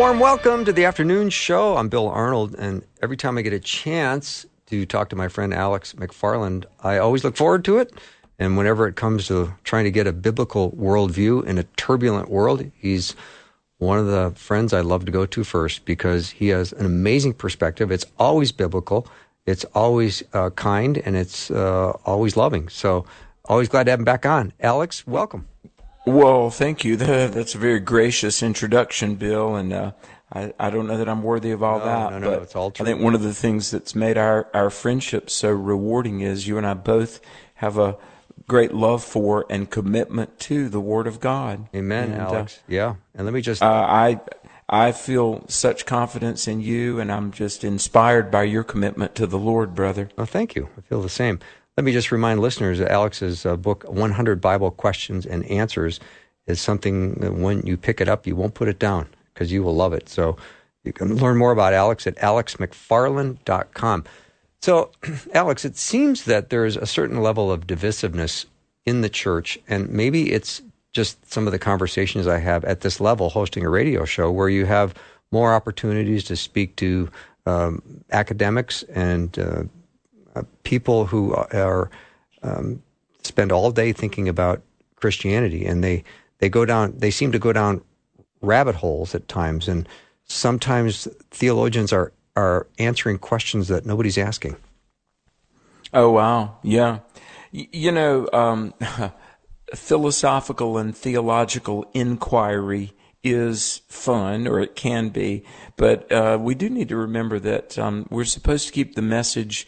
Warm welcome to the afternoon show. I'm Bill Arnold, and every time I get a chance to talk to my friend Alex McFarland, I always look forward to it. And whenever it comes to trying to get a biblical worldview in a turbulent world, he's one of the friends I love to go to first because he has an amazing perspective. It's always biblical, it's always uh, kind, and it's uh, always loving. So, always glad to have him back on. Alex, welcome. Well, thank you. That's a very gracious introduction, Bill, and uh, I, I don't know that I'm worthy of all No, that. no, no, but it's all true. I think one of the things that's made our, our friendship so rewarding is you and I both have a great love for and commitment to the Word of God. Amen, And, uh, Alex. yeah. And let me just uh, I I feel such confidence in you, and I'm just inspired by your commitment to the Lord, brother. Oh, thank you. I feel the same. Let me just remind listeners that Alex's uh, book, 100 Bible Questions and Answers, is something that when you pick it up, you won't put it down because you will love it. So you can learn more about Alex at alexmcfarland.com. So, Alex, it seems that there's a certain level of divisiveness in the church, and maybe it's just some of the conversations I have at this level hosting a radio show where you have more opportunities to speak to um, academics and uh, uh, people who are um, spend all day thinking about Christianity, and they they go down. They seem to go down rabbit holes at times, and sometimes theologians are are answering questions that nobody's asking. Oh wow, yeah. Y- you know, um, philosophical and theological inquiry is fun, or it can be, but uh, we do need to remember that um, we're supposed to keep the message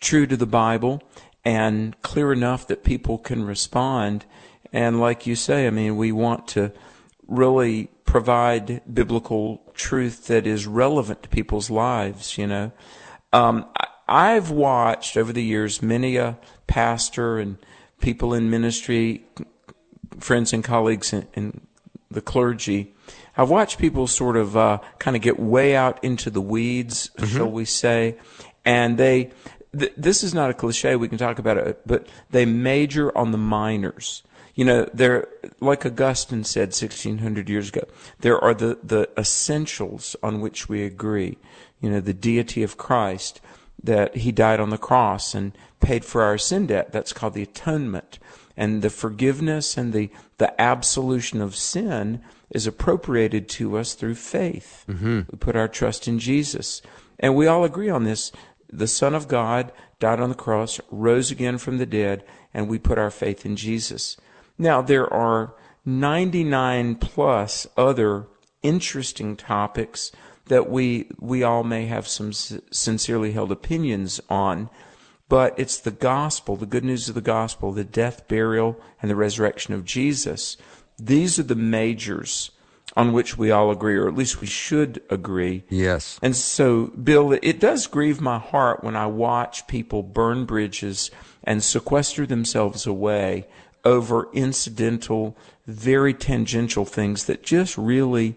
true to the Bible and clear enough that people can respond. And like you say, I mean, we want to really provide biblical truth that is relevant to people's lives, you know. Um, I- I've watched over the years many a pastor and people in ministry, friends and colleagues in, in the clergy. I've watched people sort of uh, kind of get way out into the weeds, shall we say, and they. Th- this is not a cliche. We can talk about it, but they major on the minors. You know, they're like Augustine said 1600 years ago. There are the the essentials on which we agree. You know, the deity of Christ, that he died on the cross and paid for our sin debt. That's called the atonement. And the forgiveness and the, the absolution of sin is appropriated to us through faith. Mm-hmm. We put our trust in Jesus. And we all agree on this. The Son of God died on the cross, rose again from the dead, and we put our faith in Jesus. Now, there are 99 plus other interesting topics that we we all may have some sincerely held opinions on but it's the gospel the good news of the gospel the death burial and the resurrection of Jesus these are the majors on which we all agree or at least we should agree Yes. and so, Bill, it does grieve my heart when I watch people burn bridges and sequester themselves away over incidental, very tangential things that just really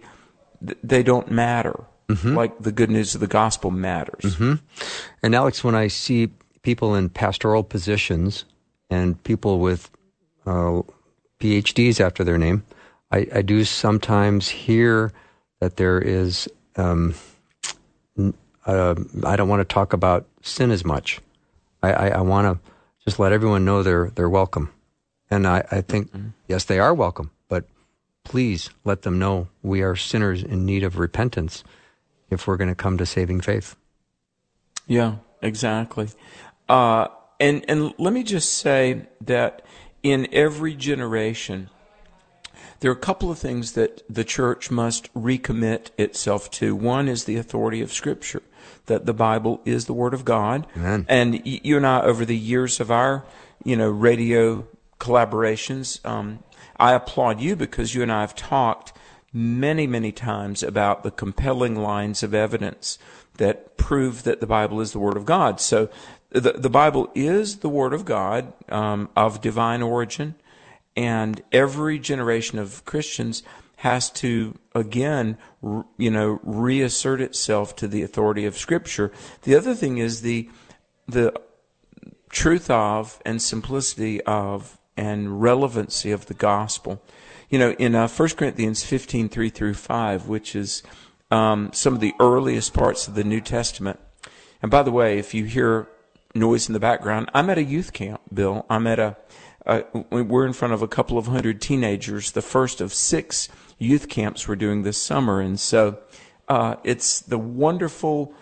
they don't matter. Like the good news of the gospel matters. And Alex, when I see people in pastoral positions and people with uh, PhDs after their name, I, I do sometimes hear that there is. Um, uh, I don't want to talk about sin as much. I, I, I want to just let everyone know they're they're welcome, and I, I think yes, they are welcome. But please let them know we are sinners in need of repentance if we're going to come to saving faith. Yeah, exactly. Uh, and and let me just say that in every generation, there are a couple of things that the church must recommit itself to. One is the authority of Scripture, that the Bible is the Word of God. Amen. And you and I, over the years of our, you know, radio collaborations, um, I applaud you because you and I have talked many, many times about the compelling lines of evidence that prove that the Bible is the Word of God. So the, the Bible is the Word of God um, of divine origin, and every generation of Christians has to again, you know, reassert itself to the authority of Scripture. The other thing is the the truth of and simplicity of and relevancy of the gospel. You know, in uh, 1 Corinthians 15, 3 through 5, which is um, some of the earliest parts of the New Testament. And by the way, if you hear noise in the background, I'm at a youth camp, Bill. I'm at a, uh, we're in front of a couple of hundred teenagers, the first of six youth camps we're doing this summer. And so uh, it's the wonderful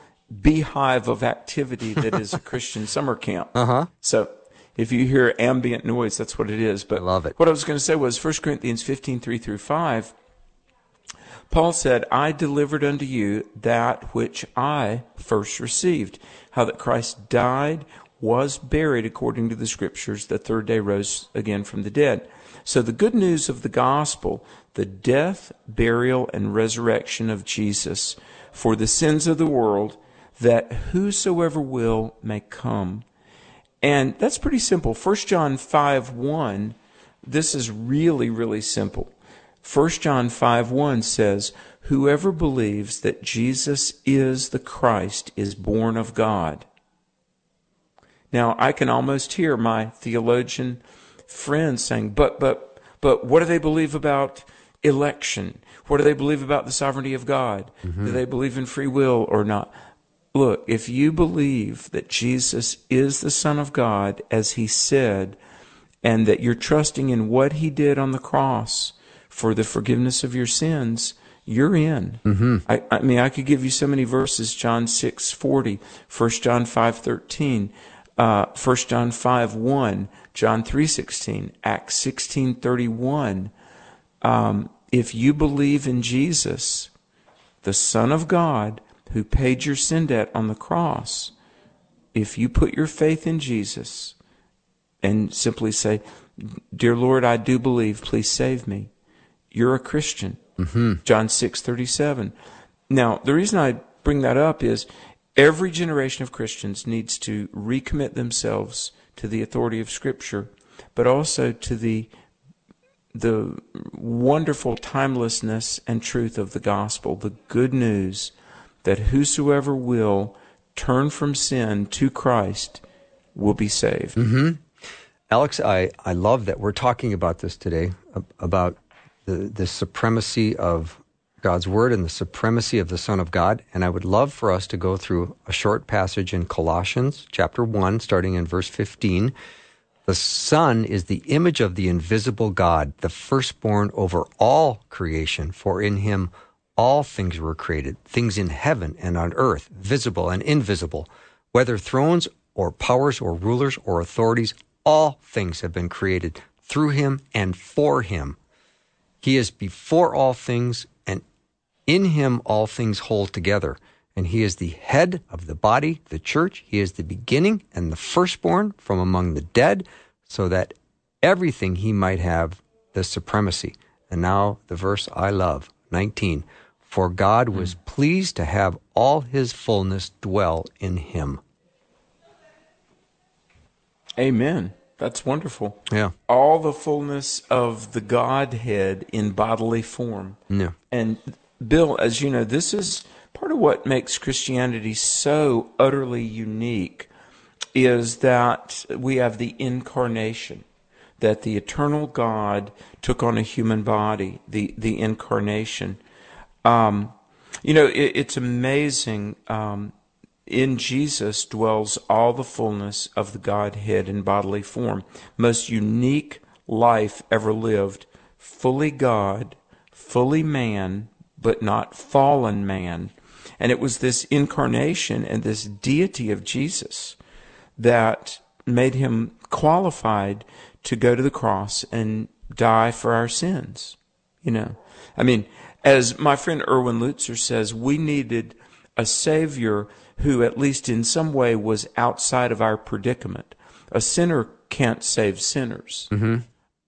beehive of activity that is a Christian summer camp. Uh-huh. So if you hear ambient noise, that's what it is. But I love it. What I was going to say was 1 Corinthians 15, 3 through 5. Paul said, I delivered unto you that which I first received, how that Christ died, was buried according to the scriptures, the third day rose again from the dead. So the good news of the gospel, the death, burial, and resurrection of Jesus for the sins of the world, that whosoever will may come. And that's pretty simple. 1 John 5 1, this is really, really simple. 1 John 5 1 says, Whoever believes that Jesus is the Christ is born of God. Now, I can almost hear my theologian friends saying, but, but, but what do they believe about election? What do they believe about the sovereignty of God? Mm-hmm. Do they believe in free will or not? Look, if you believe that Jesus is the Son of God, as he said, and that you're trusting in what he did on the cross for the forgiveness of your sins, you're in. Mm-hmm. I, I, mean, I could give you so many verses: John six forty, 1 John five thirteen, uh, 1 John five one, John three sixteen, Acts sixteen thirty one. Um, if you believe in Jesus, the Son of God, who paid your sin debt on the cross, if you put your faith in Jesus and simply say, Dear Lord, I do believe, please save me, you're a Christian. Mm-hmm. John six thirty seven. Now, the reason I bring that up is every generation of Christians needs to recommit themselves to the authority of Scripture, but also to the the wonderful timelessness and truth of the gospel, the good news that whosoever will turn from sin to Christ will be saved. Mm-hmm. Alex, I, I love that we're talking about this today, about the, the supremacy of God's Word and the supremacy of the Son of God. And I would love for us to go through a short passage in Colossians chapter 1, starting in verse 15. The Son is the image of the invisible God, the firstborn over all creation, for in him all things were created, things in heaven and on earth, visible and invisible, whether thrones or powers or rulers or authorities, all things have been created through him and for him. He is before all things, in him all things hold together. And he is the head of the body, the church. He is the beginning and the firstborn from among the dead, so that everything he might have the supremacy. And now the verse I love, 19. For God hmm. was pleased to have all his fullness dwell in him. Amen. That's wonderful. Yeah. All the fullness of the Godhead in bodily form. Yeah. And Bill, as you know, this is part of what makes Christianity so utterly unique is that we have the incarnation, that the eternal God took on a human body, the, the incarnation. Um, you know, it, it's amazing um, in Jesus dwells all the fullness of the Godhead in bodily form. Most unique life ever lived. Fully God, fully man, but not fallen man. And it was this incarnation and this deity of Jesus that made him qualified to go to the cross and die for our sins. You know, I mean, as my friend Erwin Lutzer says, we needed a Savior who, at least in some way, was outside of our predicament. A sinner can't save sinners. Mm-hmm.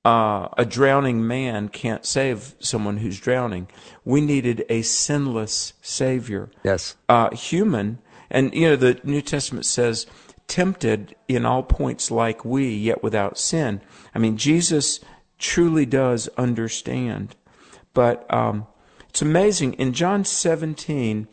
Uh, a drowning man can't save someone who's drowning. We needed a sinless Savior. Yes. Uh, human. And, you know, the New Testament says, tempted in all points like we, yet without sin. I mean, Jesus truly does understand. But um, it's amazing. In John 17,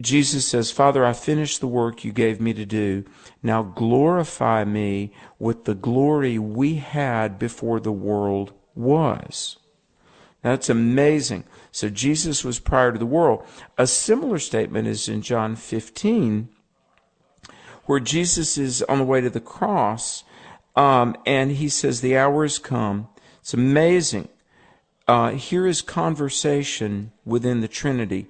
Jesus says, Father, I finished the work you gave me to do. Now glorify me with the glory we had before the world was. That's amazing. So Jesus was prior to the world. A similar statement is in John 15, where Jesus is on the way to the cross, um, and he says, The hour has come. It's amazing. Uh, here is conversation within the Trinity.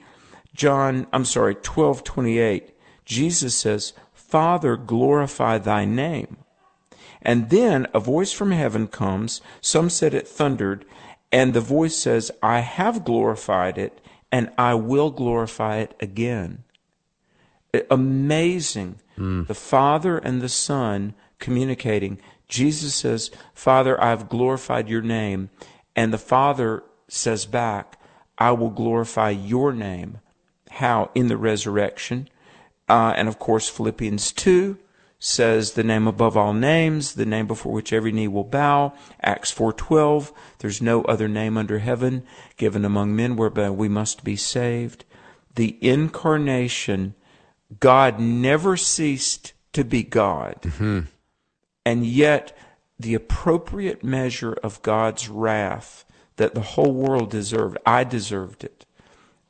John, I'm sorry, 1228, Jesus says, Father, glorify thy name. And then a voice from heaven comes. Some said it thundered. And the voice says, I have glorified it, and I will glorify it again. Amazing. Mm. The Father and the Son communicating. Jesus says, Father, I've glorified your name. And the Father says back, I will glorify your name how in the resurrection. Uh, and of course, Philippians 2 says the name above all names, the name before which every knee will bow. Acts 4:12, there's no other name under heaven given among men whereby we must be saved. The incarnation, God never ceased to be God. Mm-hmm. And yet the appropriate measure of God's wrath that the whole world deserved, I deserved it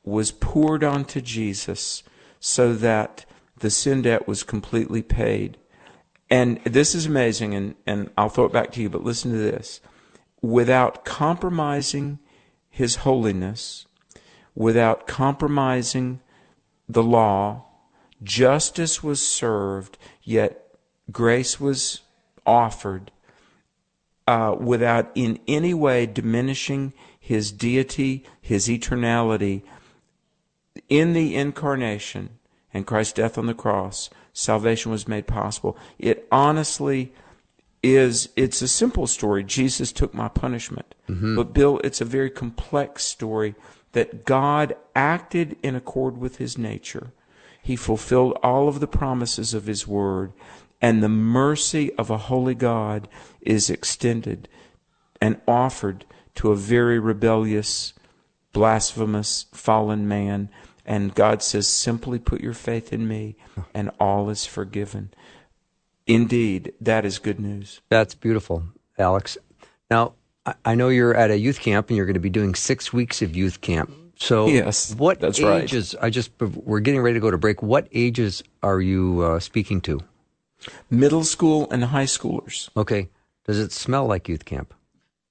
was poured onto Jesus so that the sin debt was completely paid. And this is amazing, and, and I'll throw it back to you, but listen to this. Without compromising his holiness, without compromising the law, justice was served, yet grace was offered uh, without in any way diminishing his deity, his eternality, in the incarnation and Christ's death on the cross, salvation was made possible. It honestly is it's a simple story. Jesus took my punishment. Mm-hmm. But Bill, it's a very complex story that God acted in accord with his nature. He fulfilled all of the promises of his word, and the mercy of a holy God is extended and offered to a very rebellious, blasphemous, fallen man and God says, simply put your faith in me, and all is forgiven. Indeed, that is good news. That's beautiful, Alex. Now, I know you're at a youth camp and you're going to be doing six weeks of youth camp. So, yes, what that's ages? Right. I just we're getting ready to go to break. What ages are you uh, speaking to? Middle school and high schoolers. Okay. Does it smell like youth camp?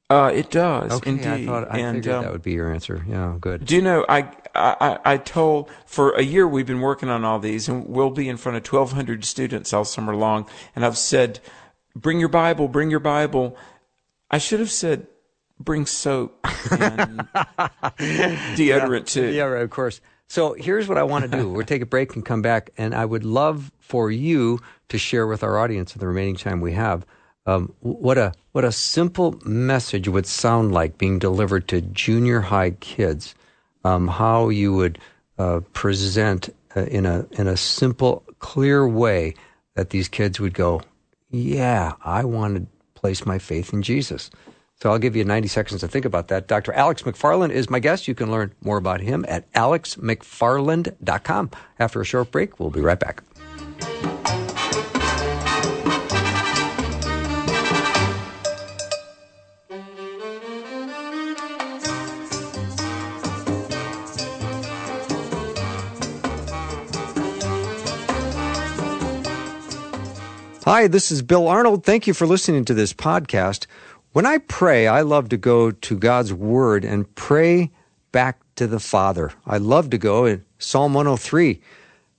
Uh, it does okay, indeed. I thought I and, figured um, that would be your answer. Yeah, good. Do you know I, I I told for a year we've been working on all these, and we'll be in front of 1,200 students all summer long. And I've said, bring your Bible, bring your Bible. I should have said, bring soap and deodorant yeah, too. Yeah, right, of course. So here's what I want to do. We'll take a break and come back, and I would love for you to share with our audience in the remaining time we have um, what a what a simple message would sound like being delivered to junior high kids. Um, how you would uh, present uh, in a in a simple, clear way that these kids would go, "Yeah, I want to place my faith in Jesus." So I'll give you 90 seconds to think about that. Dr. Alex McFarland is my guest. You can learn more about him at alexmcfarland.com. After a short break, we'll be right back. Hi, this is Bill Arnold. Thank you for listening to this podcast. When I pray, I love to go to God's Word and pray back to the Father. I love to go in Psalm 103,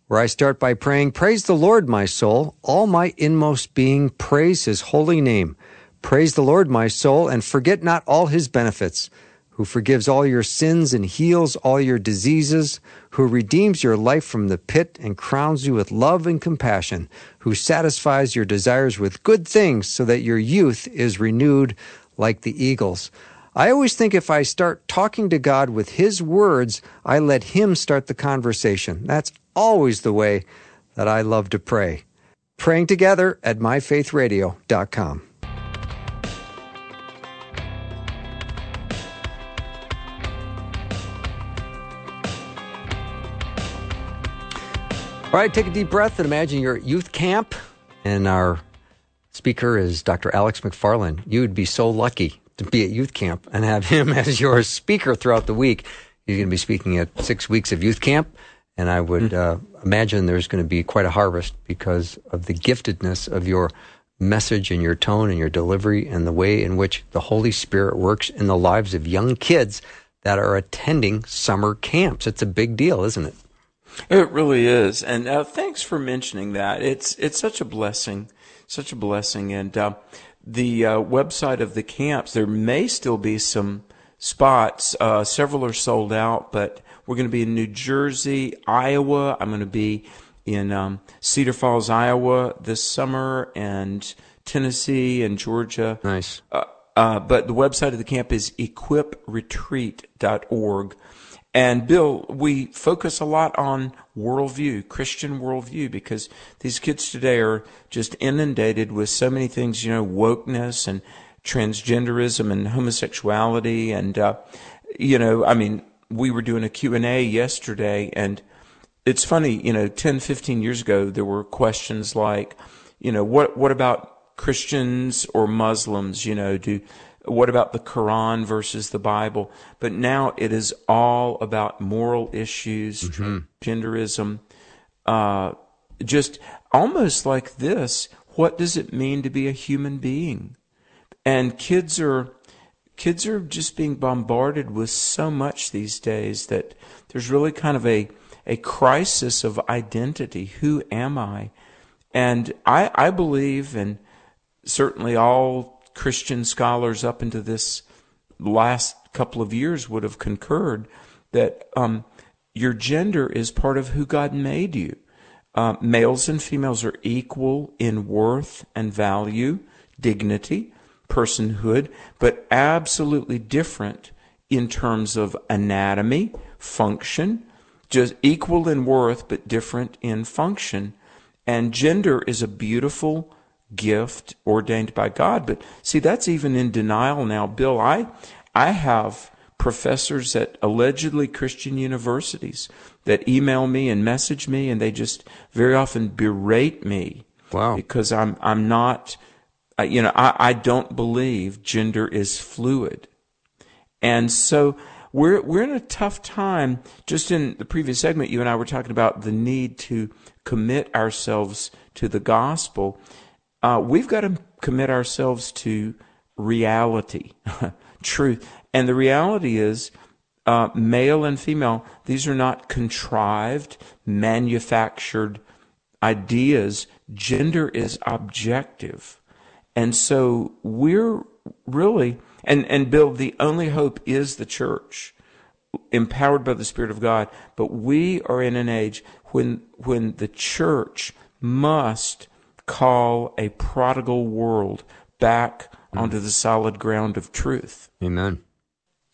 where I start by praying, Praise the Lord, my soul, all my inmost being, praise his holy name. Praise the Lord, my soul, and forget not all his benefits who forgives all your sins and heals all your diseases, who redeems your life from the pit and crowns you with love and compassion, who satisfies your desires with good things so that your youth is renewed like the eagles. I always think if I start talking to God with His words, I let Him start the conversation. That's always the way that I love to pray. Praying together at myfaithradio.com. All right, take a deep breath and imagine you're at youth camp, and our speaker is Dr. Alex McFarland. You would be so lucky to be at youth camp and have him as your speaker throughout the week. He's going to be speaking at six weeks of youth camp, and I would mm-hmm. uh, imagine there's going to be quite a harvest because of the giftedness of your message and your tone and your delivery and the way in which the Holy Spirit works in the lives of young kids that are attending summer camps. It's a big deal, isn't it? It really is, and uh, thanks for mentioning that. It's it's such a blessing, such a blessing. And uh, the uh, website of the camps, there may still be some spots. Uh, several are sold out, but we're going to be in New Jersey, Iowa. I'm going to be in um, Cedar Falls, Iowa this summer, and Tennessee and Georgia. Nice. Uh, uh, but the website of the camp is equipretreat.org. And Bill, we focus a lot on worldview, Christian worldview, because these kids today are just inundated with so many things, you know, wokeness and transgenderism and homosexuality. And, uh, you know, I mean, we were doing a Q&A yesterday and it's funny, you know, 10, 15 years ago, there were questions like, you know, what, what about Christians or Muslims? You know, do, what about the Quran versus the Bible? But now it is all about moral issues, mm-hmm. genderism, uh, just almost like this. What does it mean to be a human being? And kids are kids are just being bombarded with so much these days that there's really kind of a a crisis of identity. Who am I? And I I believe, and certainly all Christian scholars up into this last couple of years would have concurred that um, your gender is part of who God made you. Uh, males and females are equal in worth and value, dignity, personhood, but absolutely different in terms of anatomy, function, just equal in worth, but different in function. And gender is a beautiful gift ordained by God. But see, that's even in denial now. Bill, I, I have professors at allegedly Christian universities that email me and message me and they just very often berate me. Wow. Because I'm, I'm not, you know, I, I don't believe gender is fluid. And so we're, we're in a tough time. Just in the previous segment, you and I were talking about the need to commit ourselves to the gospel uh, we've got to commit ourselves to reality, truth. And the reality is, uh, male and female, these are not contrived, manufactured ideas. Gender is objective. And so we're really, and, and Bill, the only hope is the church, empowered by the Spirit of God. But we are in an age when, when the church must call a prodigal world back mm. onto the solid ground of truth. Amen.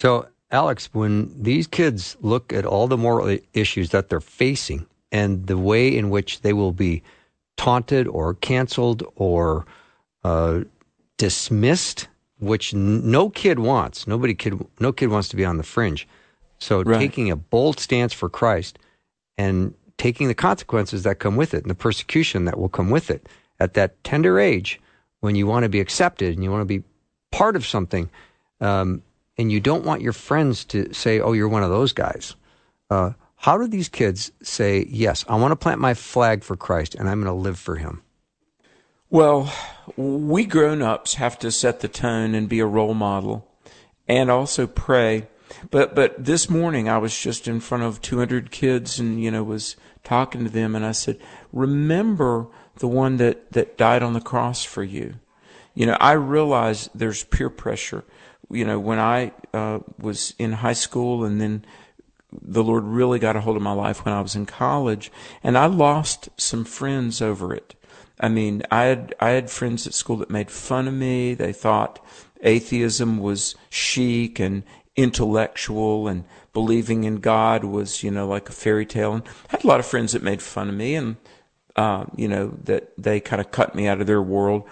So, Alex, when these kids look at all the moral issues that they're facing and the way in which they will be taunted or canceled or uh, dismissed, which no kid wants. Nobody kid, no kid wants to be on the fringe. So, right. taking a bold stance for Christ and taking the consequences that come with it and the persecution that will come with it. At that tender age when you want to be accepted and you want to be part of something um, and you don't want your friends to say oh you're one of those guys. Uh, how do these kids say yes i want to plant my flag for christ and i'm going to live for him well we grown-ups have to set the tone and be a role model and also pray. But but this morning I was just in front of 200 kids and you know was talking to them and I said, "Remember the one that that died on the cross for you." You know, I realize there's peer pressure. You know, when I uh, was in high school and then the Lord really got a hold of my life when I was in college, and I lost some friends over it. I mean, I had I had friends at school that made fun of me. They thought atheism was chic and intellectual and believing in God was, you know, like a fairy tale. And I had a lot of friends that made fun of me and, uh, you know, that they kind of cut me out of their world.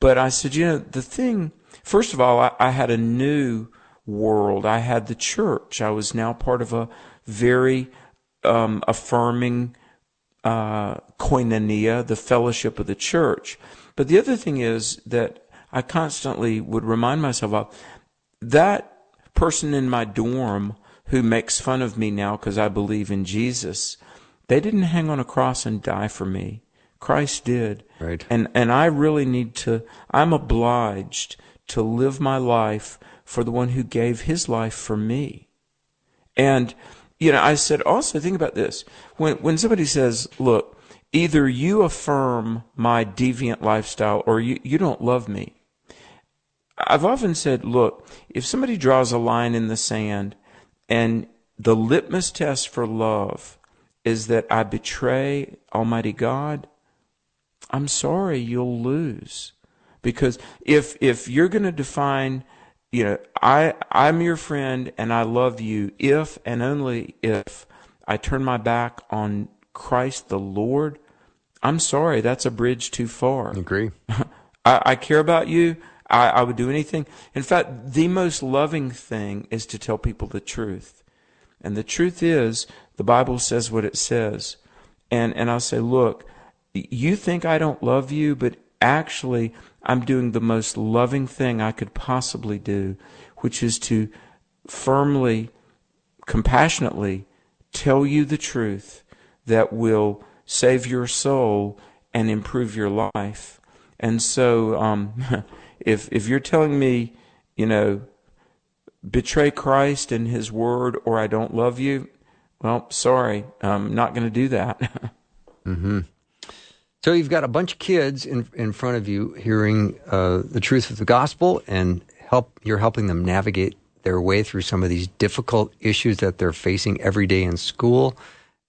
But I said, you know, the thing, first of all, I, I had a new world. I had the church. I was now part of a very um, affirming uh, koinonia, the fellowship of the church. But the other thing is that I constantly would remind myself of that person in my dorm who makes fun of me now because I believe in Jesus. They didn't hang on a cross and die for me. Christ did. Right. And and I really need to I'm obliged to live my life for the one who gave his life for me. And you know, I said also think about this. When when somebody says, "Look, either you affirm my deviant lifestyle or you you don't love me." I've often said, "Look, if somebody draws a line in the sand and the litmus test for love is that I betray Almighty God, I'm sorry, you'll lose. Because if if you're going to define you know, I I'm your friend and I love you if and only if I turn my back on Christ the Lord. I'm sorry, that's a bridge too far. Agree. I, I care about you. I, I would do anything. In fact, the most loving thing is to tell people the truth. And the truth is, the Bible says what it says. And and I'll say, look, you think I don't love you, but actually I'm doing the most loving thing I could possibly do, which is to firmly, compassionately tell you the truth that will save your soul and improve your life. And so, um, if if you're telling me, you know, betray Christ and His Word, or I don't love you, well, sorry, I'm not going to do that. mm-hmm. So you've got a bunch of kids in in front of you hearing uh, the truth of the gospel, and help you're helping them navigate their way through some of these difficult issues that they're facing every day in school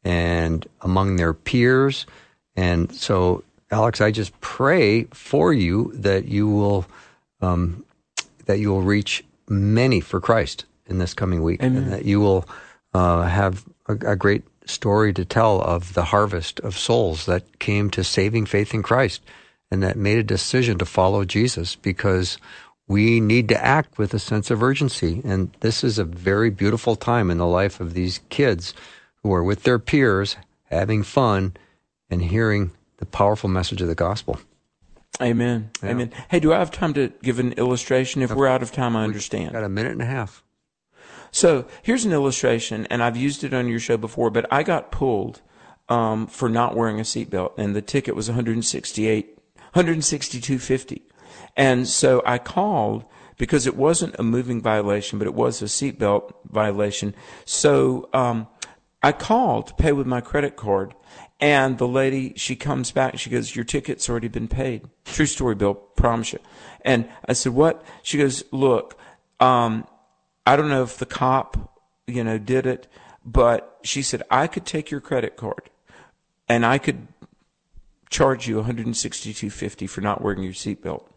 and among their peers. And so, Alex, I just pray for you that you will um, that you will reach many for Christ in this coming week, Amen. and that you will uh, have a, a great story to tell of the harvest of souls that came to saving faith in Christ and that made a decision to follow Jesus because we need to act with a sense of urgency. And this is a very beautiful time in the life of these kids who are with their peers, having fun, and hearing the powerful message of the gospel. Amen. Yeah. Amen. Hey, do I have time to give an illustration? If we're out of time, I understand. Got a minute and a half. So here's an illustration, and I've used it on your show before, but I got pulled um, for not wearing a seatbelt, and the ticket was 168, 162.50. And so I called because it wasn't a moving violation, but it was a seatbelt violation. So um, I called to pay with my credit card, and the lady, she comes back, she goes, Your ticket's already been paid. True story, Bill, promise you. And I said, What? She goes, Look, um, I don't know if the cop, you know, did it, but she said, I could take your credit card and I could charge you 162.50 for not wearing your seatbelt.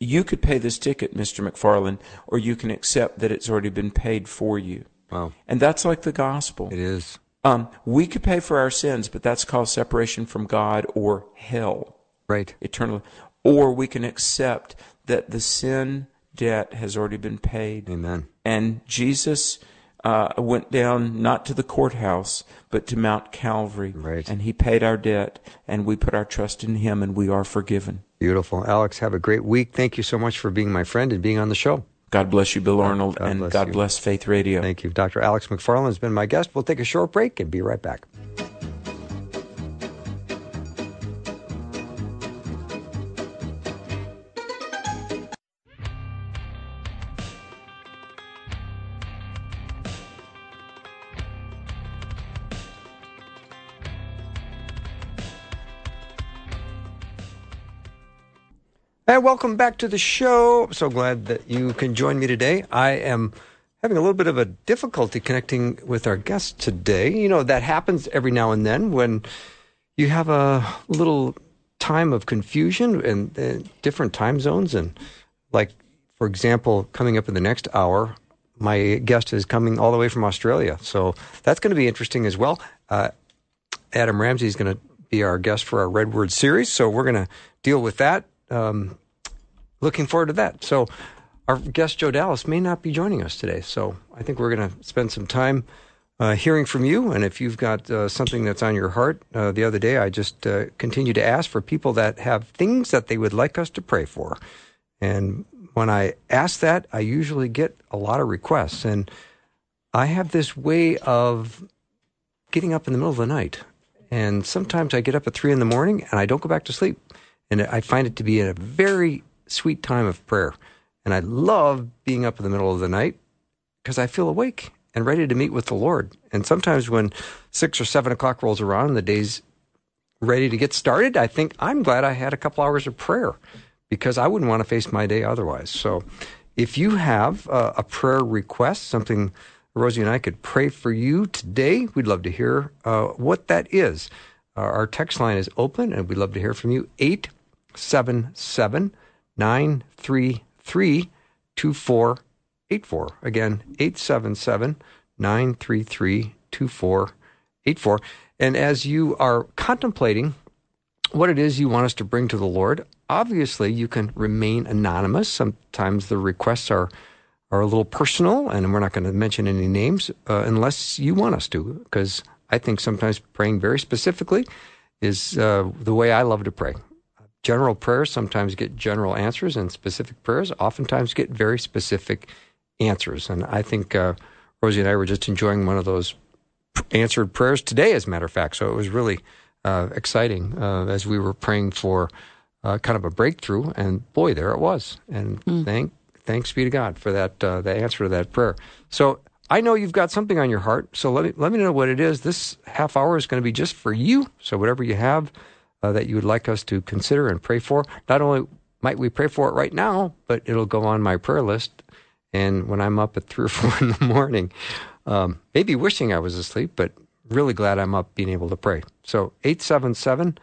You could pay this ticket, Mr. McFarland, or you can accept that it's already been paid for you. Wow. And that's like the gospel. It is. Um, we could pay for our sins, but that's called separation from God or hell. Right. Eternal. Or we can accept that the sin debt has already been paid. Amen. And Jesus uh, went down not to the courthouse, but to Mount Calvary. Right. And he paid our debt, and we put our trust in him, and we are forgiven. Beautiful. Alex, have a great week. Thank you so much for being my friend and being on the show. God bless you, Bill Arnold, God and bless God you. bless Faith Radio. Thank you. Dr. Alex McFarland has been my guest. We'll take a short break and be right back. And welcome back to the show. I'm so glad that you can join me today. I am having a little bit of a difficulty connecting with our guest today. You know, that happens every now and then when you have a little time of confusion and different time zones. And like for example, coming up in the next hour, my guest is coming all the way from Australia. So that's going to be interesting as well. Uh, Adam Ramsey is going to be our guest for our Red Word series. So we're going to deal with that. Um, looking forward to that. So our guest, Joe Dallas, may not be joining us today. So I think we're going to spend some time uh, hearing from you. And if you've got uh, something that's on your heart, uh, the other day I just uh, continue to ask for people that have things that they would like us to pray for. And when I ask that, I usually get a lot of requests. And I have this way of getting up in the middle of the night. And sometimes I get up at three in the morning and I don't go back to sleep. And I find it to be a very sweet time of prayer. And I love being up in the middle of the night because I feel awake and ready to meet with the Lord. And sometimes when six or seven o'clock rolls around and the day's ready to get started, I think I'm glad I had a couple hours of prayer because I wouldn't want to face my day otherwise. So if you have uh, a prayer request, something Rosey and I could pray for you today, we'd love to hear uh, what that is. Uh, our text line is open and we'd love to hear from you. 877 933 2484. Again, 877 933 2484. And as you are contemplating what it is you want us to bring to the Lord, obviously you can remain anonymous. Sometimes the requests are are a little personal, and we're not going to mention any names uh, unless you want us to, because I think sometimes praying very specifically is uh, the way I love to pray. General prayers sometimes get general answers, and specific prayers oftentimes get very specific answers. And I think uh, Rosey and I were just enjoying one of those answered prayers today, as a matter of fact. So it was really uh, exciting uh, as we were praying for uh, kind of a breakthrough, and boy, there it was. And mm. thank thanks be to God for that uh, the answer to that prayer. So I know you've got something on your heart. So let me let me know what it is. This half hour is going to be just for you. So whatever you have uh, that you would like us to consider and pray for, not only might we pray for it right now, but it'll go on my prayer list. And when I'm up at three or four in the morning, um, maybe wishing I was asleep, but really glad I'm up being able to pray. So 877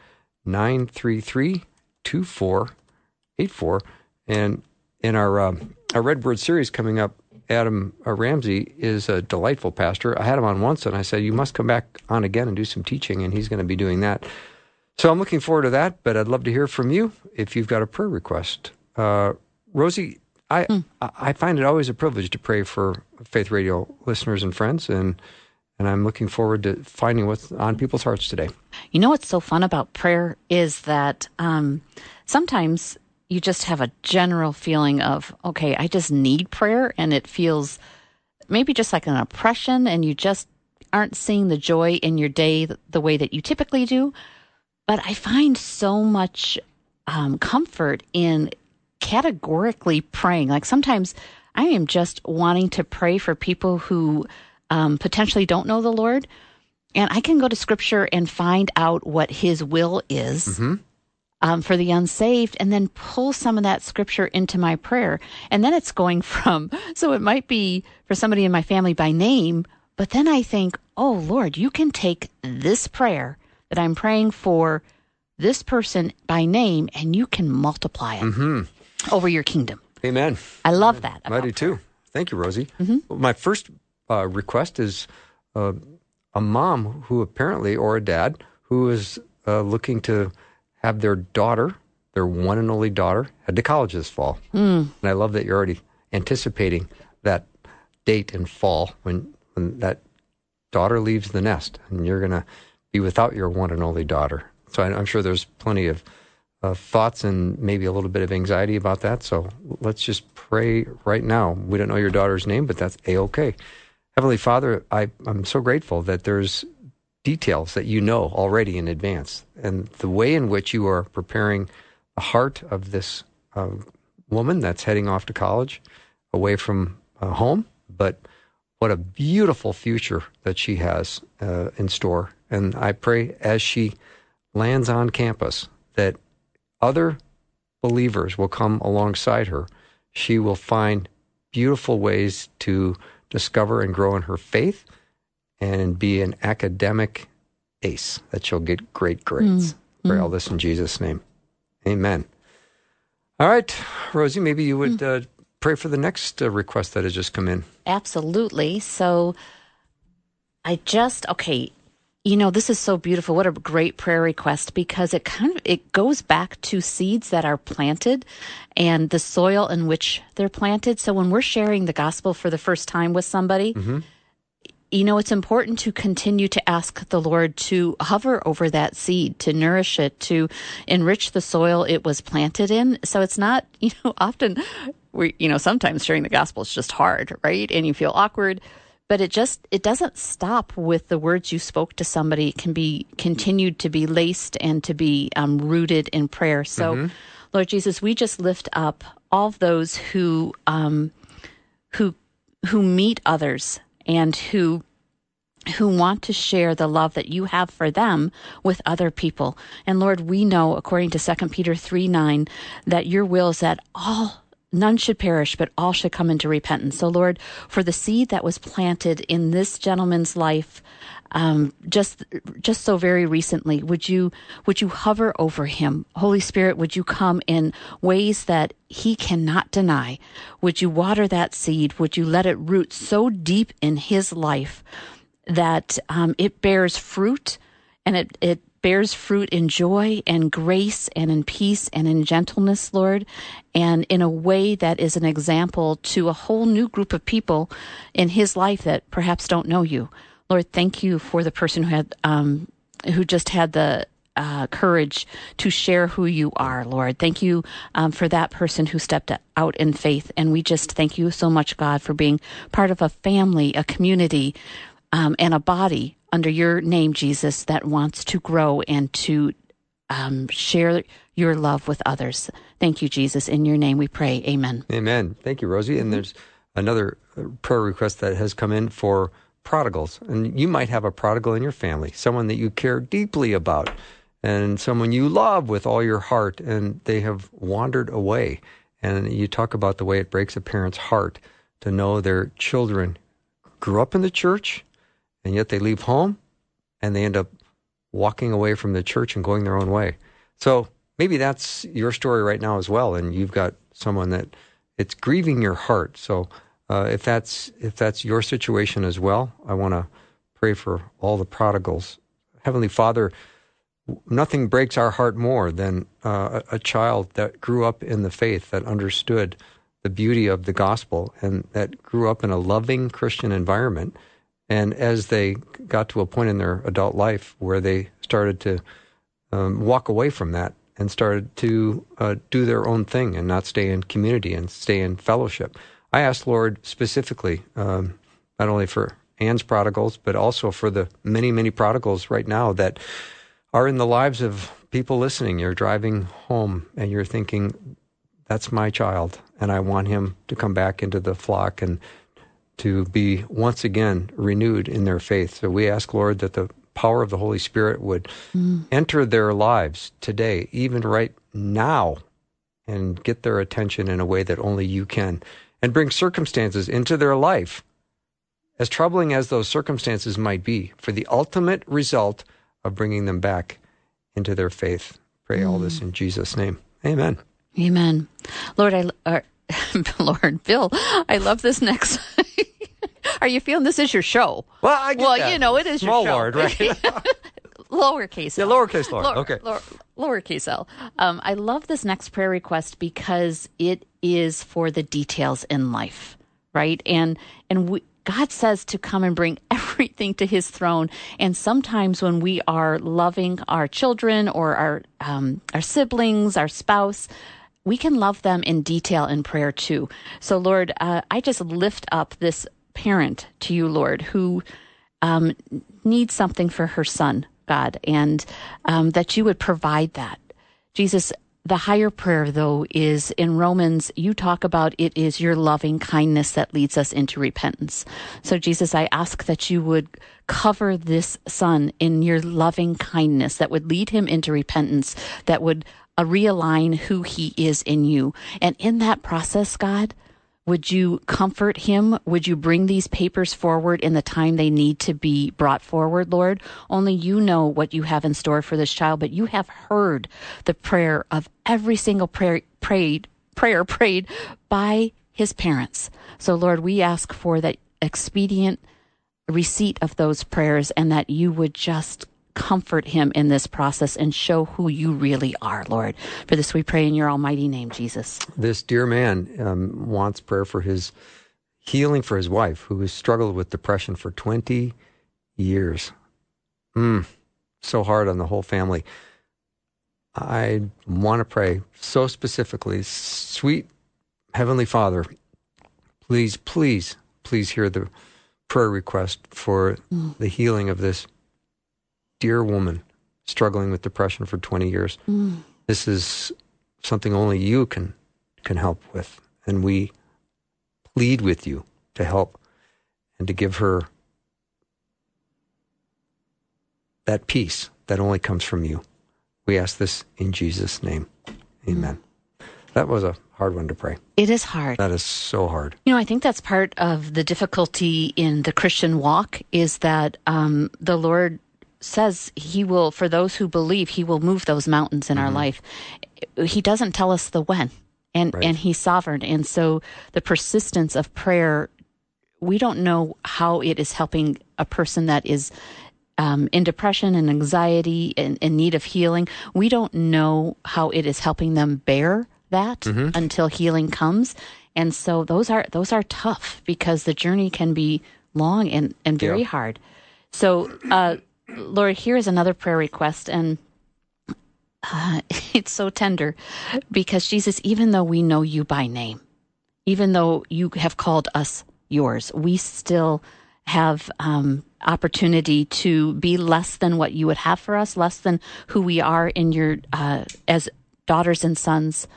933 2484. And in our, um, our Red Word series coming up, Adam uh, Ramsey is a delightful pastor. I had him on once and I said, You must come back on again and do some teaching. And he's going to be doing that. So I'm looking forward to that, but I'd love to hear from you if you've got a prayer request. Uh, Rosey, I, mm. I find it always a privilege to pray for Faith Radio listeners and friends, and and I'm looking forward to finding what's on people's hearts today. You know what's so fun about prayer is that um, sometimes you just have a general feeling of, okay, I just need prayer, and it feels maybe just like an oppression, and you just aren't seeing the joy in your day the way that you typically do. But I find so much um, comfort in categorically praying. Like sometimes I am just wanting to pray for people who um, potentially don't know the Lord. And I can go to scripture and find out what his will is. Mm-hmm. Um, for the unsaved and then pull some of that scripture into my prayer. And then it's going from, so it might be for somebody in my family by name, but then I think, oh Lord, you can take this prayer that I'm praying for this person by name and you can multiply it mm-hmm. over your kingdom. Amen. I love that. I do too. Thank you, Rosey. Mm-hmm. My first uh, request is uh, a mom who apparently, or a dad, who is uh, looking to have their daughter, their one and only daughter, head to college this fall. Mm. And I love that you're already anticipating that date in fall when, when that daughter leaves the nest and you're going to be without your one and only daughter. So I, am sure there's plenty of uh, thoughts and maybe a little bit of anxiety about that. So let's just pray right now. We don't know your daughter's name, but that's a okay. Heavenly Father, I, I'm so grateful that there's details that you know already in advance, and the way in which you are preparing the heart of this uh, woman that's heading off to college, away from uh, home, but what a beautiful future that she has uh, in store and I pray as she lands on campus that other believers will come alongside her. She will find beautiful ways to discover and grow in her faith and be an academic ace, that she'll get great grades. Mm. Pray mm. all this in Jesus' name. Amen. All right, Rosey, maybe you would mm. uh, pray for the next uh, request that has just come in. Absolutely. So I just okay, you know, this is so beautiful. What a great prayer request because it kind of it goes back to seeds that are planted and the soil in which they're planted. So when we're sharing the gospel for the first time with somebody, mm-hmm you know, it's important to continue to ask the Lord to hover over that seed, to nourish it, to enrich the soil it was planted in. So it's not, you know, often we, you know, sometimes sharing the gospel is just hard, right? And you feel awkward, but it just, it doesn't stop with the words you spoke to somebody. It can be continued to be laced and to be um, rooted in prayer. So, mm-hmm. Lord Jesus, we just lift up all of those who, um, who, who meet others and who who want to share the love that you have for them with other people. And Lord, we know according to 2 Peter 3 9 that your will is that all none should perish, but all should come into repentance. So, Lord, for the seed that was planted in this gentleman's life, um, just just so very recently, would you would you hover over him, Holy Spirit? Would you come in ways that he cannot deny? Would you water that seed? Would you let it root so deep in his life that um, it bears fruit and it, it bears fruit in joy and grace and in peace and in gentleness, Lord, and in a way that is an example to a whole new group of people in his life that perhaps don't know you. Lord, thank you for the person who had, um, who just had the uh, courage to share who you are, Lord. Thank you um, for that person who stepped out in faith. And we just thank you so much, God, for being part of a family, a community, um, and a body under your name, Jesus, that wants to grow and to um, share your love with others. Thank you, Jesus. In your name we pray. Amen. Amen. Thank you, Rosey. And there's another prayer request that has come in for prodigals. And you might have a prodigal in your family, someone that you care deeply about, and someone you love with all your heart, and they have wandered away. And you talk about the way it breaks a parent's heart to know their children grew up in the church, and yet they leave home and they end up walking away from the church and going their own way. So maybe that's your story right now as well, and you've got someone that it's grieving your heart. So uh, if that's if that's your situation as well, I want to pray for all the prodigals. Heavenly Father, nothing breaks our heart more than uh, a, child that grew up in the faith, that understood the beauty of the gospel, and that grew up in a loving Christian environment and as they got to a point in their adult life where they started to um, walk away from that and started to uh, do their own thing and not stay in community and stay in fellowship, I asked Lord specifically, um, not only for Anne's prodigals, but also for the many, many prodigals right now that are in the lives of people listening. You're driving home and you're thinking, that's my child, and I want him to come back into the flock and to be once again renewed in their faith. So we ask, Lord, that the power of the Holy Spirit would mm. enter their lives today, even right now, and get their attention in a way that only you can, and bring circumstances into their life, as troubling as those circumstances might be, for the ultimate result of bringing them back into their faith. Pray mm. all this in Jesus' name. Amen. Amen. Lord, I, uh, Lord, Bill, I love this next. Are you feeling this is your show? Well, I well, that. you know, it is Small your show. Lord, right? lowercase. Yeah, lowercase Lord. Lower, okay. Lower, lowercase L. Um, I love this next prayer request because it is for the details in life, right? And and we, God says to come and bring everything to His throne. And sometimes when we are loving our children or our um, our siblings, our spouse, we can love them in detail in prayer too. So, Lord, uh, I just lift up this parent to you, Lord, who um, needs something for her son, God, and um, that you would provide that. Jesus, the higher prayer, though, is in Romans, you talk about it is your loving kindness that leads us into repentance. So, Jesus, I ask that you would cover this son in your loving kindness that would lead him into repentance, that would uh, realign who he is in you. And in that process, God, would you comfort him? Would you bring these papers forward in the time they need to be brought forward, Lord? Only you know what you have in store for this child, but you have heard the prayer of every single prayer prayed prayer prayed by his parents. So, Lord, we ask for that expedient receipt of those prayers and that you would just comfort him in this process and show who you really are, Lord. For this we pray in your almighty name, Jesus. This dear man um, wants prayer for his healing for his wife, who has struggled with depression for 20 years. Mm, so hard on the whole family. I want to pray so specifically, sweet Heavenly Father, please, please, please hear the prayer request for mm. the healing of this dear woman struggling with depression for 20 years. Mm. This is something only you can can help with, and we plead with you to help and to give her that peace that only comes from you. We ask this in Jesus' name. Amen. That was a hard one to pray. It is hard. That is so hard. You know, I think that's part of the difficulty in the Christian walk is that um, the Lord says He will, for those who believe, He will move those mountains in mm-hmm. our life. He doesn't tell us the when, and right. and He's sovereign, and so the persistence of prayer. We don't know how it is helping a person that is um, in depression and anxiety and in need of healing, we don't know how it is helping them bear that mm-hmm. until healing comes. And so those are those are tough because the journey can be long and, and very yeah. hard. So, uh, Lord, here's another prayer request, and uh, it's so tender because Jesus, even though we know you by name, even though you have called us yours, we still have um, opportunity to be less than what you would have for us, less than who we are in your uh, as daughters and sons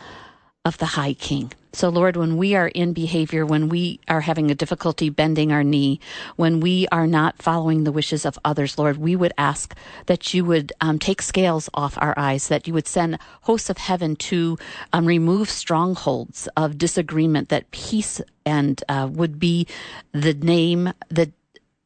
of the High King. So, Lord, when we are in behavior, when we are having a difficulty bending our knee, when we are not following the wishes of others, Lord, we would ask that you would um, take scales off our eyes, that you would send hosts of heaven to um, remove strongholds of disagreement, that peace and uh, would be the name, the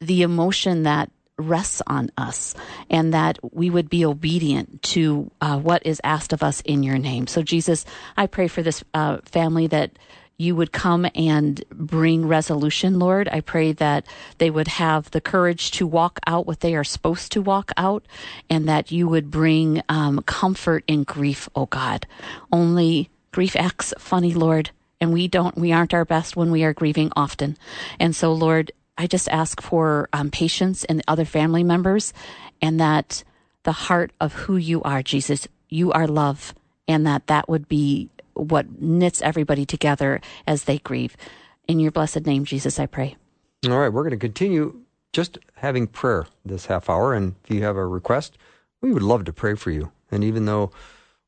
the emotion that rests on us and that we would be obedient to uh, what is asked of us in your name. So, Jesus, I pray for this uh, family that you would come and bring resolution, Lord. I pray that they would have the courage to walk out what they are supposed to walk out and that you would bring um, comfort in grief, oh God. Only grief acts funny, Lord. And we don't, we aren't our best when we are grieving often. And so, Lord, I just ask for um, patience and other family members, and that the heart of who you are, Jesus, you are love, and that that would be what knits everybody together as they grieve. In your blessed name, Jesus, I pray. All right, we're going to continue just having prayer this half hour. And if you have a request, we would love to pray for you. And even though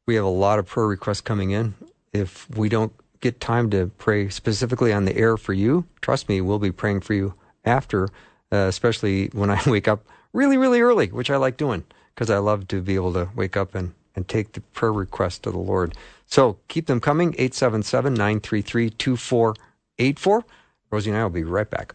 we have a lot of prayer requests coming in, if we don't get time to pray specifically on the air for you, trust me, we'll be praying for you after, uh, especially when I wake up really, really early, which I like doing because I love to be able to wake up and, and take the prayer request to the Lord. So keep them coming, 877 933 2484. Rosey and I will be right back.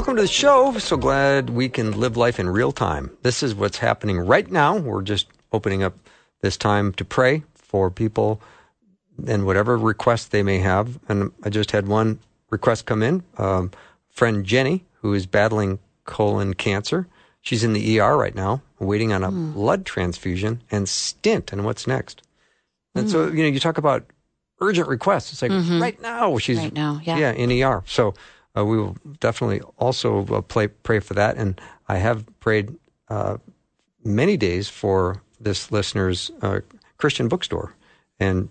Welcome to the show. So glad we can live life in real time. This is what's happening right now. We're just opening up this time to pray for people and whatever requests they may have. And I just had one request come in. Um, friend Jenny, who is battling colon cancer, she's in the ER right now, waiting on a mm. blood transfusion and stent. And what's next? And mm. so, you know, you talk about urgent requests. It's like mm-hmm. right now she's right now, yeah. yeah, in ER. So uh, we will definitely also uh, play, pray for that. And I have prayed uh, many days for this listener's uh, Christian bookstore. And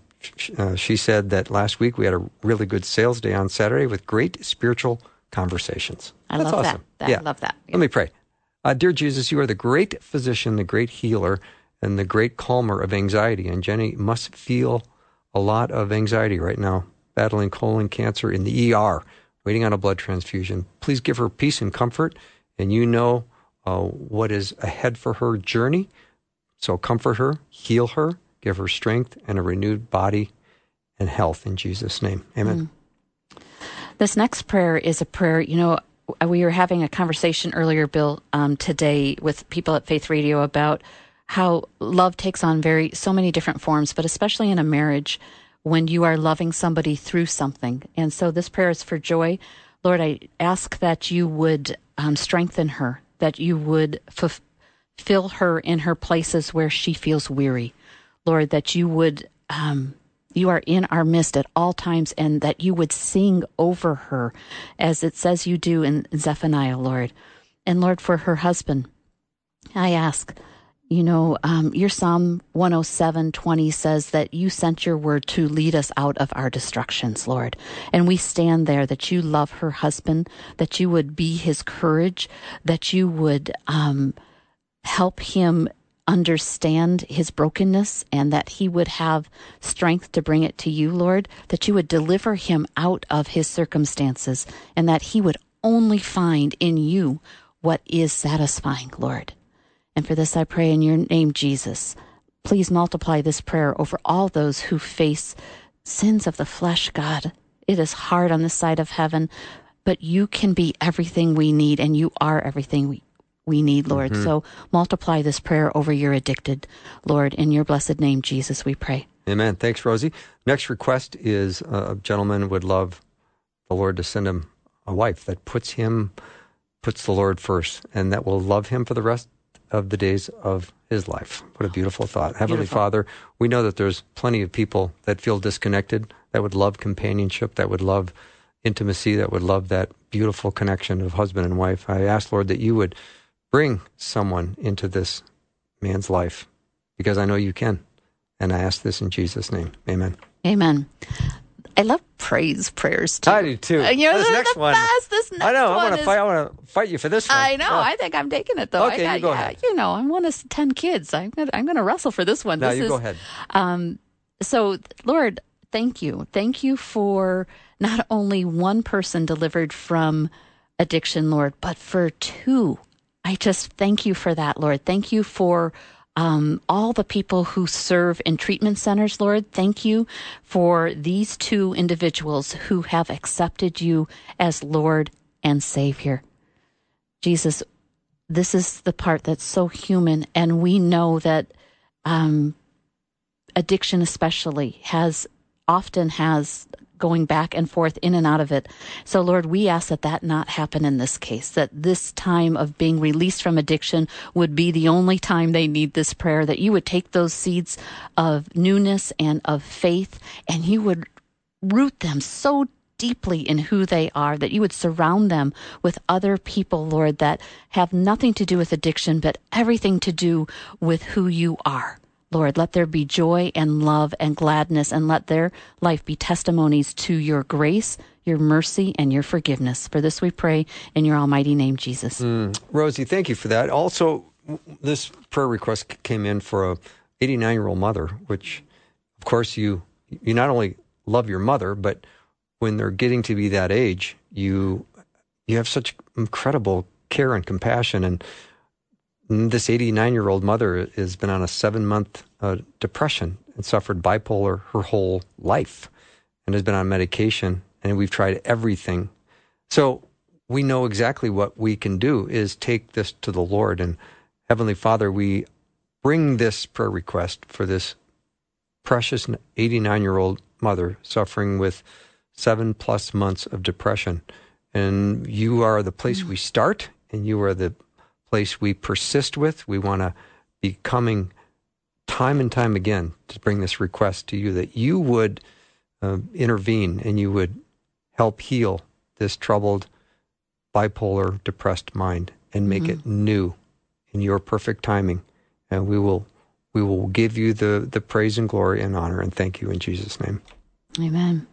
uh, she said that last week we had a really good sales day on Saturday with great spiritual conversations. I That's love awesome. that. that. Yeah. I love that. Let me pray. Uh, dear Jesus, you are the great physician, the great healer, and the great calmer of anxiety. And Jenny must feel a lot of anxiety right now, battling colon cancer in the ER, waiting on a blood transfusion. Please give her peace and comfort, and you know uh, what is ahead for her journey. So comfort her, heal her, give her strength and a renewed body and health in Jesus' name. Amen. This next prayer is a prayer, you know, we were having a conversation earlier, Bill, um, today with people at Faith Radio about how love takes on very so many different forms, but especially in a marriage when you are loving somebody through something. And so this prayer is for joy. Lord, I ask that you would um, strengthen her, that you would fulfill her in her places where she feels weary. Lord, that you would um, you are in our midst at all times and that you would sing over her as it says you do in Zephaniah, Lord. And Lord, for her husband, I ask, you know, um, your Psalm 107 20 says that you sent your word to lead us out of our destructions, Lord. And we stand there that you love her husband, that you would be his courage, that you would um, help him understand his brokenness and that he would have strength to bring it to you, Lord, that you would deliver him out of his circumstances and that he would only find in you what is satisfying, Lord. And for this I pray in your name, Jesus. Please multiply this prayer over all those who face sins of the flesh, God. It is hard on this side of heaven, but you can be everything we need, and you are everything we, we need, Lord. Mm-hmm. So multiply this prayer over your addicted, Lord. In your blessed name, Jesus, we pray. Amen. Thanks, Rosey. Next request is uh, a gentleman would love the Lord to send him a wife that puts him, puts the Lord first, and that will love him for the rest of the days of his life. What a beautiful thought. Heavenly Beautiful. Father, we know that there's plenty of people that feel disconnected, that would love companionship, that would love intimacy, that would love that beautiful connection of husband and wife. I ask, Lord, that you would bring someone into this man's life because I know you can. And I ask this in Jesus' name. Amen. Amen. I love praise prayers too. I do too. Uh, you know, this next the one. best. This next I know. I want to is- fight. I want to fight you for this one. I know. Yeah. I think I'm taking it though. Okay, I you go yeah, ahead. You know, I'm one of ten kids. I'm gonna, I'm going to wrestle for this one. now this you is, go ahead. Um, so, Lord, thank you. Thank you for not only one person delivered from addiction, Lord, but for two. I just thank you for that, Lord. Thank you for um, all the people who serve in treatment centers, Lord. Thank you for these two individuals who have accepted you as Lord and Savior. Jesus, this is the part that's so human, and we know that um, addiction, especially, has often has going back and forth in and out of it. So, Lord, we ask that that not happen in this case, that this time of being released from addiction would be the only time they need this prayer, that you would take those seeds of newness and of faith and you would root them so deeply in who they are, that you would surround them with other people, Lord, that have nothing to do with addiction, but everything to do with who you are. Lord, let there be joy and love and gladness, and let their life be testimonies to your grace, your mercy, and your forgiveness. For this we pray in your almighty name, Jesus. Hmm. Rosey, thank you for that. Also, this prayer request came in for a 89 year old mother, which, of course, you you not only love your mother, but when they're getting to be that age, you you have such incredible care and compassion. And this 89 year old mother has been on a seven month uh, depression and suffered bipolar her whole life, and has been on medication. And we've tried everything. So we know exactly what we can do is take this to the Lord. And Heavenly Father, we bring this prayer request for this precious 89 year old mother suffering with seven plus months of depression. And you are the place we start, and you are the place we persist with. We want to be coming time and time again to bring this request to you that you would uh, intervene and you would help heal this troubled, bipolar, depressed mind and make it new in your perfect timing. And we will we will give you the, the praise and glory and honor and thank you in Jesus' name. Amen.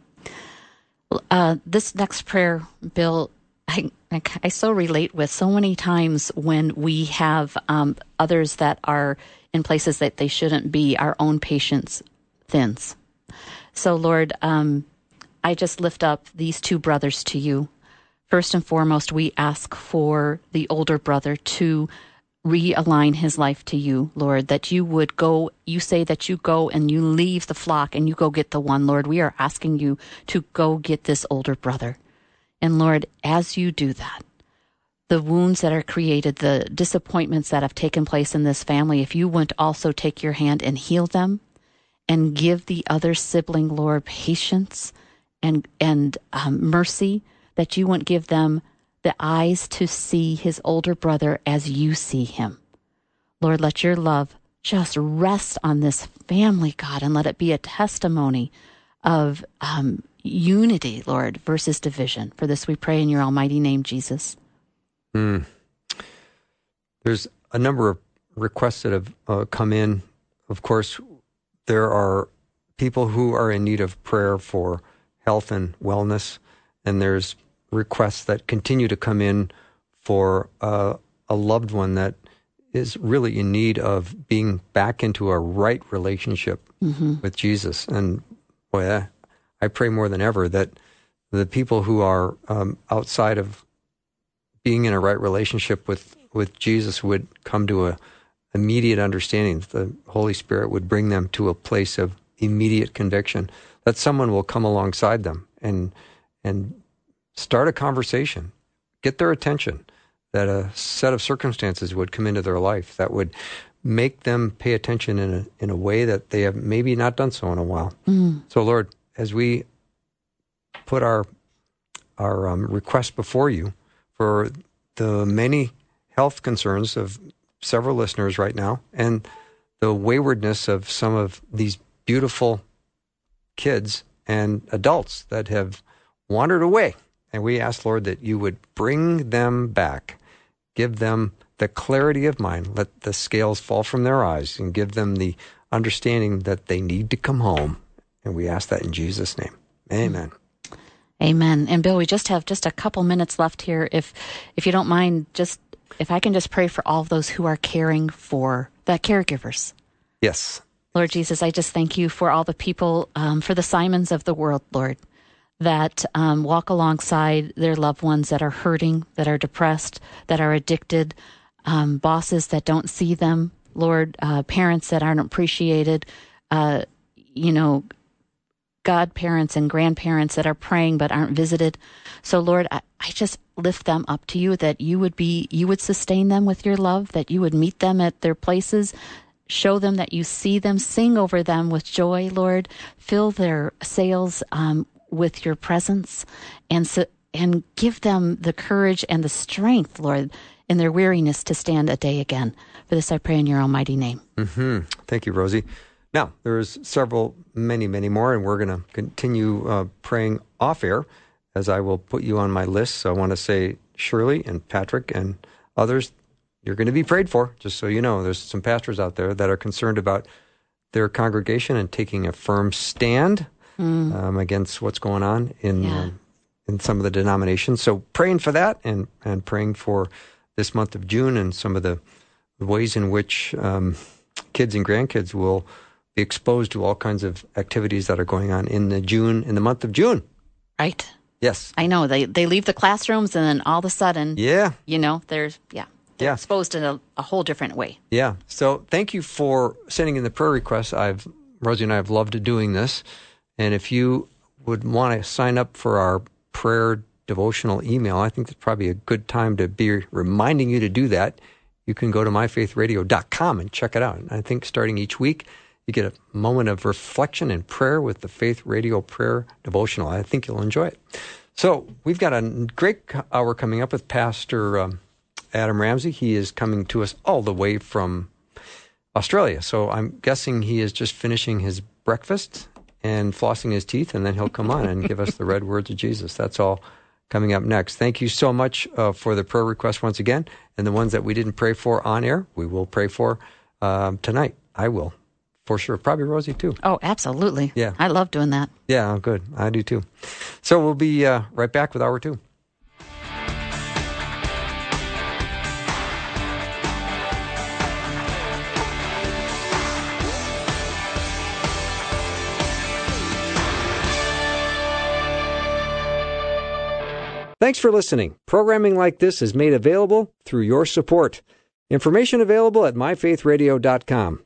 Uh, this next prayer, Bill, I, I so relate with so many times when we have um, others that are in places that they shouldn't be, our own patience thins. So, Lord, um, I just lift up these two brothers to you. First and foremost, we ask for the older brother to realign his life to you, Lord, that you would go, you say that you go and you leave the flock and you go get the one, Lord. We are asking you to go get this older brother. And Lord, as you do that, the wounds that are created, the disappointments that have taken place in this family, if you wouldn't also take your hand and heal them and give the other sibling, Lord, patience and, and um, mercy, that you wouldn't give them the eyes to see his older brother as you see him. Lord, let your love just rest on this family, God, and let it be a testimony of um, unity, Lord, versus division. For this we pray in your almighty name, Jesus. Mm. There's a number of requests that have uh, come in. Of course, there are people who are in need of prayer for health and wellness, and there's requests that continue to come in for uh, a loved one that is really in need of being back into a right relationship mm-hmm. with Jesus. And boy, I, I, pray more than ever that the people who are um, outside of being in a right relationship with, with Jesus would come to a immediate understanding. The Holy Spirit would bring them to a place of immediate conviction that someone will come alongside them and and start a conversation, get their attention, that a set of circumstances would come into their life that would make them pay attention in a, in a way that they have maybe not done so in a while. Mm. So, Lord, as we put our our um, request before you for the many health concerns of several listeners right now and the waywardness of some of these beautiful kids and adults that have wandered away. And we ask, Lord, that you would bring them back, give them the clarity of mind, let the scales fall from their eyes, and give them the understanding that they need to come home. And we ask that in Jesus' name. Amen. Amen. And Bill, we just have just a couple minutes left here. If if you don't mind, just if I can just pray for all of those who are caring for the caregivers. Yes. Lord Jesus, I just thank you for all the people, um, for the Simons of the world, Lord that um, walk alongside their loved ones that are hurting, that are depressed, that are addicted, um, bosses that don't see them, Lord, uh, parents that aren't appreciated, uh, you know, godparents and grandparents that are praying but aren't visited. So, Lord, I, I just lift them up to you that you would be, you would sustain them with your love, that you would meet them at their places, show them that you see them, sing over them with joy, Lord. Fill their sails um, with your presence and so, and give them the courage and the strength, Lord, in their weariness to stand a day again. For this I pray in your almighty name. Mm-hmm. Thank you, Rosey. Now, there's several, many, many more, and we're going to continue uh, praying off air as I will put you on my list. So I want to say, Shirley and Patrick and others, you're going to be prayed for, just so you know. There's some pastors out there that are concerned about their congregation and taking a firm stand mm. um, against what's going on in yeah. um, in some of the denominations. So praying for that and and praying for this month of June and some of the ways in which um, kids and grandkids will be exposed to all kinds of activities that are going on in the June in the month of June. Right. Yes. I know they they leave the classrooms and then all of a sudden, yeah, you know, there's yeah. They're yeah. exposed in a, a whole different way. Yeah. So thank you for sending in the prayer requests. I've Rosey and I have loved doing this. And if you would want to sign up for our prayer devotional email, I think it's probably a good time to be reminding you to do that. You can go to myfaithradio.com and check it out. And I think starting each week, you get a moment of reflection and prayer with the Faith Radio Prayer Devotional. I think you'll enjoy it. So we've got a great hour coming up with Pastor um, Adam Ramsey. He is coming to us all the way from Australia. So I'm guessing he is just finishing his breakfast and flossing his teeth, and then he'll come on and give us the red words of Jesus. That's all coming up next. Thank you so much uh, for the prayer requests once again, and the ones that we didn't pray for on air, we will pray for um, tonight. I will, for sure. Probably Rosey too. Oh, absolutely. Yeah. I love doing that. Yeah, good. I do too. So we'll be uh, right back with hour two. Thanks for listening. Programming like this is made available through your support. Information available at myfaithradio.com.